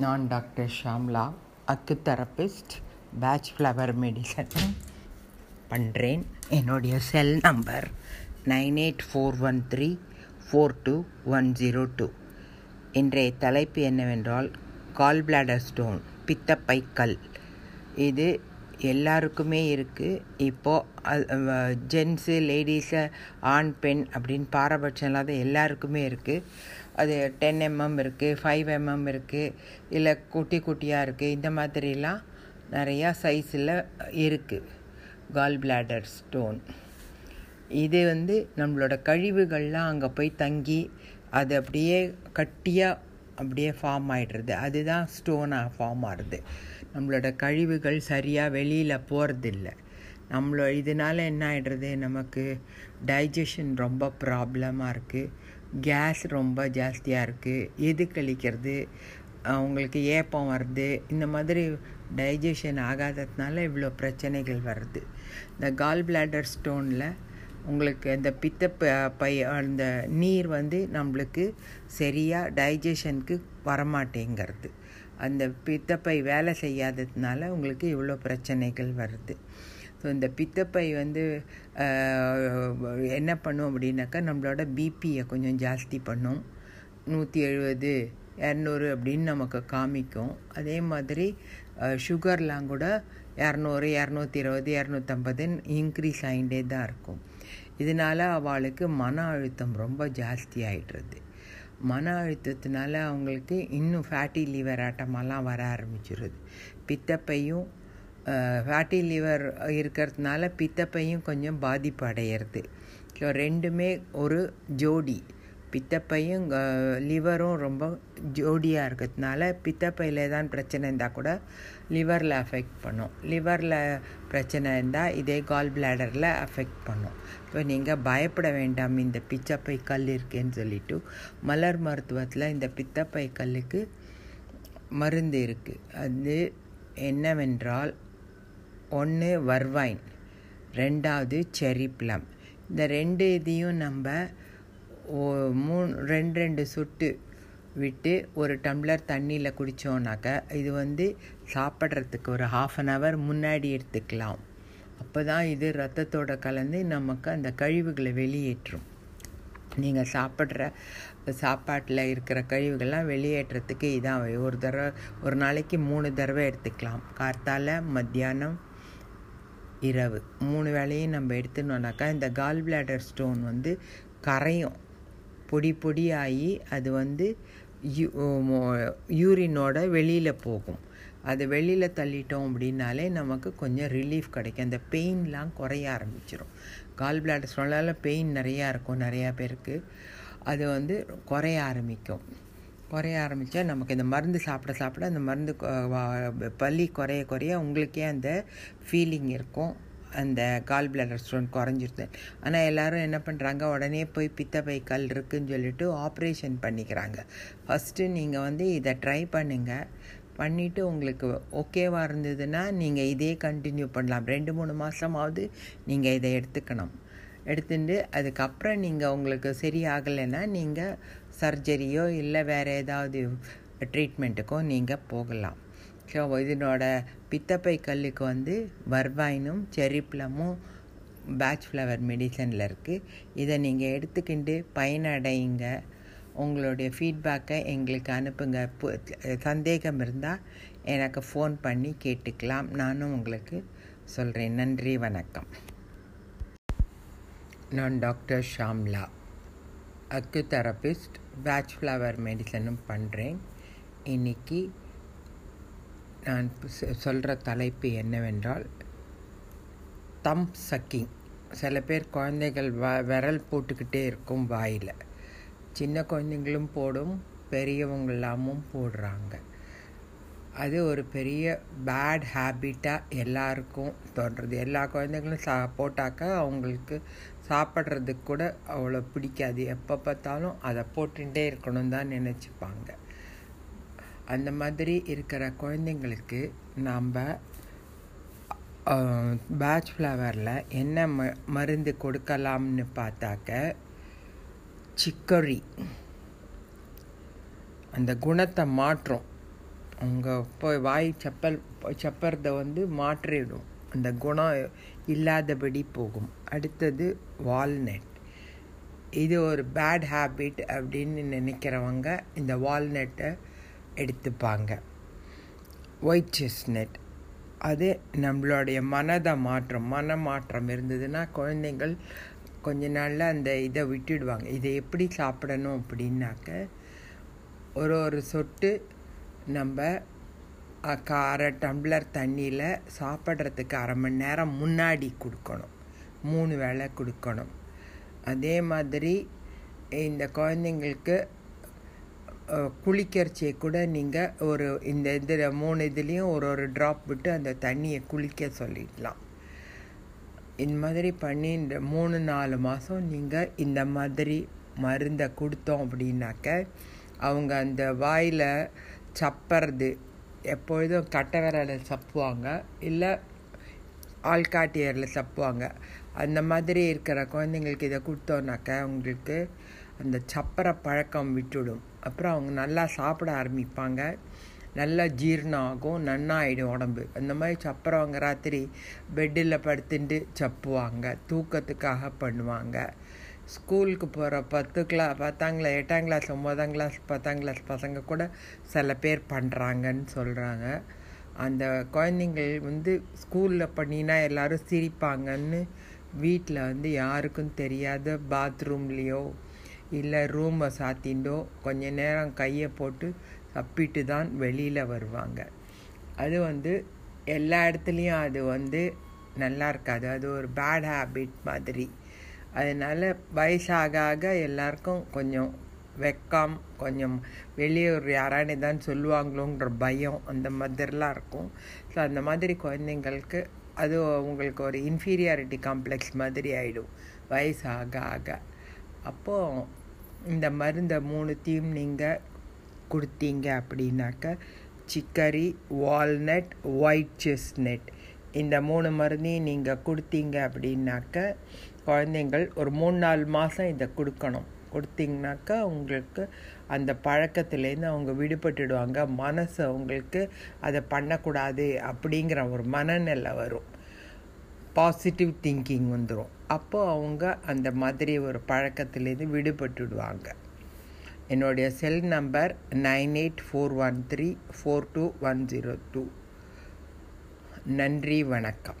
நான் டாக்டர் ஷாம்லா அக்கு therapist batch flower medicine பண்ணுறேன் என்னுடைய cell number nine eight four one three four two one zero two. இன்றைய தலைப்பு என்னவென்றால் கால் பிளாடர் ஸ்டோன் பித்தப்பை கல் இது எல்லாருக்குமே இருக்குது இப்போது ஜென்ஸு லேடிஸு ஆண் பெண் அப்படின்னு பாரபட்சம் இல்லாத எல்லாருக்குமே இருக்குது அது டென் எம்எம் இருக்குது ஃபைவ் எம்எம் இருக்குது இல்லை குட்டி குட்டியாக இருக்குது இந்த மாதிரிலாம் நிறையா சைஸில் இருக்குது கால் பிளாடர் ஸ்டோன் இது வந்து நம்மளோட கழிவுகள்லாம் அங்கே போய் தங்கி அது அப்படியே கட்டியாக அப்படியே ஃபார்ம் ஆகிடுறது அதுதான் ஸ்டோனாக ஃபார்ம் ஆகுது நம்மளோட கழிவுகள் சரியாக வெளியில் போகிறதில்ல நம்மளோ இதனால் என்ன ஆகிடுறது நமக்கு டைஜஷன் ரொம்ப ப்ராப்ளமாக இருக்குது கேஸ் ரொம்ப ஜாஸ்தியாக இருக்குது எது கழிக்கிறது அவங்களுக்கு ஏப்பம் வருது. இந்த மாதிரி டைஜஷன் ஆகாததுனால இவ்வளோ பிரச்சனைகள் வருது. இந்த கால் பிளாடர் ஸ்டோனில் உங்களுக்கு இந்த பித்த பை அந்த நீர் வந்து நம்மளுக்கு சரியாக டைஜஷனுக்கு வரமாட்டேங்கிறது. அந்த பித்தப்பை வேலை செய்யாததுனால உங்களுக்கு இவ்வளோ பிரச்சனைகள் வருது. ஸோ இந்த பித்தப்பை வந்து என்ன பண்ணும் அப்படின்னாக்கா நம்மளோட பிபியை கொஞ்சம் ஜாஸ்தி பண்ணும். நூற்றி எழுபது இரநூறு அப்படின்னு நமக்கு காமிக்கும். அதே மாதிரி சுகர்லாம் கூட இரநூறு இரநூத்தி இருபது இரநூத்தம்பதுன்னு இன்க்ரீஸ் ஆகிட்டே தான் இருக்கும். இதனால் அவளுக்கு மன அழுத்தம் ரொம்ப ஜாஸ்தி ஆகிடுறது மன அழுத்தத்தினால அவங்களுக்கு இன்னும் ஃபேட்டி லிவர் ஆட்டமெல்லாம் வர ஆரம்பிச்சிருது. பித்தப்பையும் ஃபேட்டி லிவர் இருக்கிறதுனால பித்தப்பையும் கொஞ்சம் பாதிப்பு அடையிறது. ஸோ ரெண்டுமே ஒரு ஜோடி. பித்தப்பையும் லிவரும் ரொம்ப ஜோடியாக இருக்கிறதுனால பித்தப்பையில் தான் பிரச்சனை இருந்தால் கூட லிவரில் அஃபெக்ட் பண்ணும். லிவரில் பிரச்சனை இருந்தால் இதே கால் பிளாடரில் அஃபெக்ட் பண்ணும். இப்போ நீங்கள் பயப்பட வேண்டாம். இந்த பிச்சப்பை கல் இருக்கேன்னு சொல்லிட்டு மலர் மருத்துவத்தில் இந்த பித்தப்பை கல்லுக்கு மருந்து இருக்குது அது என்னவென்றால் ஒன்று வர்வைன் ரெண்டாவது செரி ப்ளம் இந்த ரெண்டு இதையும் நம்ம மூணு ரெண்டு ரெண்டு சொட்டு விட்டு ஒரு டம்ளர் தண்ணியில் குடித்தோன்னாக்க இது வந்து சாப்பிட்றதுக்கு ஒரு ஹாஃப் அன் ஹவர் முன்னாடி எடுத்துக்கலாம். அப்போ தான் இது ரத்தத்தோட கலந்து நமக்கு அந்த கழிவுகளை வெளியேற்றும். நீங்கள் சாப்பிட்ற சாப்பாட்டில் இருக்கிற கழிவுகள்லாம் வெளியேற்றத்துக்கு இதான். ஒரு தடவை ஒரு நாளைக்கு மூணு தடவை எடுத்துக்கலாம். கார்த்தால மத்தியானம் இரவு. மூணு வேளையும் நம்ம எடுத்துனோன்னாக்கா இந்த கால் பிளாடர் ஸ்டோன் வந்து கரையும். பொடி பொடியாகி அது வந்து யூரினோட வெளியில் போகும். அது வெளியில் தள்ளிட்டோம் அப்படின்னாலே நமக்கு கொஞ்சம் ரிலீஃப் கிடைக்கும். அந்த பெயின்லாம் குறைய ஆரம்பிச்சிடும் கால் பிளாடர் ஸ்டோனால் பெயின் நிறையா இருக்கும் நிறையா பேருக்கு. அது வந்து குறைய ஆரம்பிக்கும். குறைய ஆரம்பித்தா நமக்கு இந்த மருந்து சாப்பிட சாப்பிட அந்த மருந்து பள்ளி குறைய குறைய உங்களுக்கே அந்த ஃபீலிங் இருக்கும். அந்த கால் பிளடர் ஸ்டோன் குறைஞ்சிருது. ஆனால் எல்லோரும் என்ன பண்ணுறாங்க உடனே போய் பித்தப்பை கல் இருக்குதுன்னு சொல்லிட்டு ஆப்ரேஷன் பண்ணிக்கிறாங்க. ஃபஸ்ட்டு நீங்கள் வந்து இதை ட்ரை பண்ணுங்கள் பண்ணிவிட்டு உங்களுக்கு ஓகேவாக இருந்ததுன்னா நீங்கள் இதே கண்டினியூ பண்ணலாம். ரெண்டு மூணு மாதமாவது நீங்கள் இதை எடுத்துக்கணும். எடுத்துட்டு அதுக்கப்புறம் நீங்கள் உங்களுக்கு சரியாகலைன்னா நீங்கள் சர்ஜரியோ இல்லை வேறு ஏதாவது ட்ரீட்மெண்ட்டுக்கோ நீங்கள் போகலாம். ஸோ இதனோட பித்தப்பை கல்லுக்கு வந்து வர்வாயினும் செரிப்ளமும் பேட்ச் ஃப்ளவர் மெடிசனில் இருக்குது இதை நீங்கள் எடுத்துக்கிண்டு பயனடைங்க. உங்களுடைய ஃபீட்பேக்கை எங்களுக்கு அனுப்புங்க. சந்தேகம் இருந்தால் எனக்கு ஃபோன் பண்ணி கேட்டுக்கலாம். நானும் உங்களுக்கு சொல்கிறேன் நன்றி வணக்கம். நான் doctor Shamla. Acutherapist patch flower மெடிசனும் பண்ணுறேன் இன்றைக்கி நான் சொல்கிற தலைப்பு என்னவென்றால் தம் சக்கிங் சில பேர் குழந்தைகள் வ விரல் போட்டுக்கிட்டே இருக்கும் வாயில். சின்ன குழந்தைங்களும் போடும் பெரியவங்களாமும் போடுறாங்க. அது ஒரு பெரிய பேட் ஹேபிட்டாக எல்லாருக்கும் தோன்றுறது எல்லா குழந்தைங்களும் சா போட்டாக்கா அவங்களுக்கு சாப்பிட்றதுக்கு கூட அவ்வளோ பிடிக்காது. எப்போ பார்த்தாலும் அதை போட்டுகிட்டே இருக்கணும் தான் நினச்சிப்பாங்க. அந்த மாதிரி இருக்கிற குழந்தைங்களுக்கு நாம் பேட்ச் ஃப்ளவரில் என்ன ம மருந்து கொடுக்கலாம்னு பார்த்தாக்க சிக்கரி. அந்த குணத்தை மாற்றும். அவங்க போய் வாய் செப்பல் செப்பறதை வந்து மாற்றிடும். அந்த குணம் இல்லாதபடி போகும். அடுத்தது வால்நட் இது ஒரு பேட் ஹேபிட் அப்படின்னு நினைக்கிறவங்க இந்த வால்நட்டை எடுத்துப்பாங்க. ஒயிட் செஸ்நட் அது நம்மளுடைய மனதை மாற்றம். மன மாற்றம் இருந்ததுன்னா குழந்தைங்கள் கொஞ்ச நாளில் அந்த இதை விட்டுடுவாங்க. இதை எப்படி சாப்பிடணும் அப்படின்னாக்க ஒரு ஒரு சொட்டு நம்ம காரை டம்ளர் தண்ணியில் சாப்பிட்றதுக்கு அரை மணி நேரம் முன்னாடி கொடுக்கணும். மூணு வேளை கொடுக்கணும். அதே மாதிரி இந்த குழந்தைங்களுக்கு குளிக்கரிச்சியை கூட நீங்கள் ஒரு இந்த இதில் மூணு இதுலேயும் ஒரு ஒரு ட்ராப் விட்டு அந்த தண்ணியை குளிக்க சொல்லிடலாம். இந்த மாதிரி பண்ணி இந்த மூணு நாலு மாதம் நீங்கள் இந்த மாதிரி மருந்தை கொடுத்தோம் அப்படின்னாக்க அவங்க அந்த வாயில் சப்பறது எப்பொழுதும் கட்டை விரலில் சப்புவாங்க. இல்லை ஆள்காட்டியரில் சப்புவாங்க. அந்த மாதிரி இருக்கிற குழந்தைங்களுக்கு இதை கொடுத்தோன்னாக்க அவங்களுக்கு அந்த சப்பரை பழக்கம் விட்டுடும். அப்புறம் அவங்க நல்லா சாப்பிட ஆரம்பிப்பாங்க. நல்லா ஜீரணம் ஆகும் நன்னாயிடும் உடம்பு. அந்த மாதிரி சப்புறவங்க ராத்திரி பெட்டில் படுத்துட்டு சப்புவாங்க. தூக்கத்துக்காக பண்ணுவாங்க. ஸ்கூலுக்கு போகிற பத்து கிளா பத்தாம் கிளாஸ் எட்டாம் கிளாஸ் ஒம்பதாம் கிளாஸ் பத்தாம் கிளாஸ் பசங்க கூட சில பேர் பண்ணுறாங்கன்னு சொல்கிறாங்க அந்த குழந்தைங்கள் வந்து ஸ்கூலில் பண்ணினா எல்லோரும் சிரிப்பாங்கன்னு வீட்டில் வந்து யாருக்கும் தெரியாத பாத்ரூம்லேயோ இல்லை ரூமை சாத்திண்டோ கொஞ்ச நேரம் கையை போட்டு தப்பிட்டு தான் வெளியில் வருவாங்க. அது வந்து எல்லா இடத்துலையும் அது வந்து நல்லா இருக்காது. அது ஒரு பேட் ஹேபிட் மாதிரி. அதனால் வயசாக ஆக எல்லாருக்கும் கொஞ்சம் வெக்கம் கொஞ்சம் வெளியூர் யாரானே தான் சொல்லுவாங்களோங்கிற பயம் அந்த மாதிரிலாம் இருக்கும். ஸோ அந்த மாதிரி குழந்தைங்களுக்கு அது உங்களுக்கு ஒரு இன்ஃபீரியாரிட்டி காம்ப்ளெக்ஸ் மாதிரி ஆகிடும் வயசு ஆக. ஆக அப்போது இந்த மருந்தை மூணுத்தையும் நீங்கள் கொடுத்தீங்க அப்படின்னாக்க சிக்கரி வால்நட் ஒயிட் செஸ்நட் இந்த மூணு மருந்தையும் நீங்கள் கொடுத்தீங்க அப்படின்னாக்க குழந்தைங்கள் ஒரு மூணு நாலு மாதம் இதை கொடுக்கணும். கொடுத்தீங்கனாக்கா உங்களுக்கு அந்த பழக்கத்துலேருந்து அவங்க விடுபட்டுடுவாங்க. மனசு அவங்களுக்கு அதை பண்ணக்கூடாது அப்படிங்கிற ஒரு மனநிலை வரும். பாசிட்டிவ் திங்கிங் வந்துடும் அப்போது அவங்க அந்த மாதிரி ஒரு பழக்கத்துலேருந்து விடுபட்டுடுவாங்க. என்னுடைய cell number nine eight four one three four two one zero two நன்றி வணக்கம்.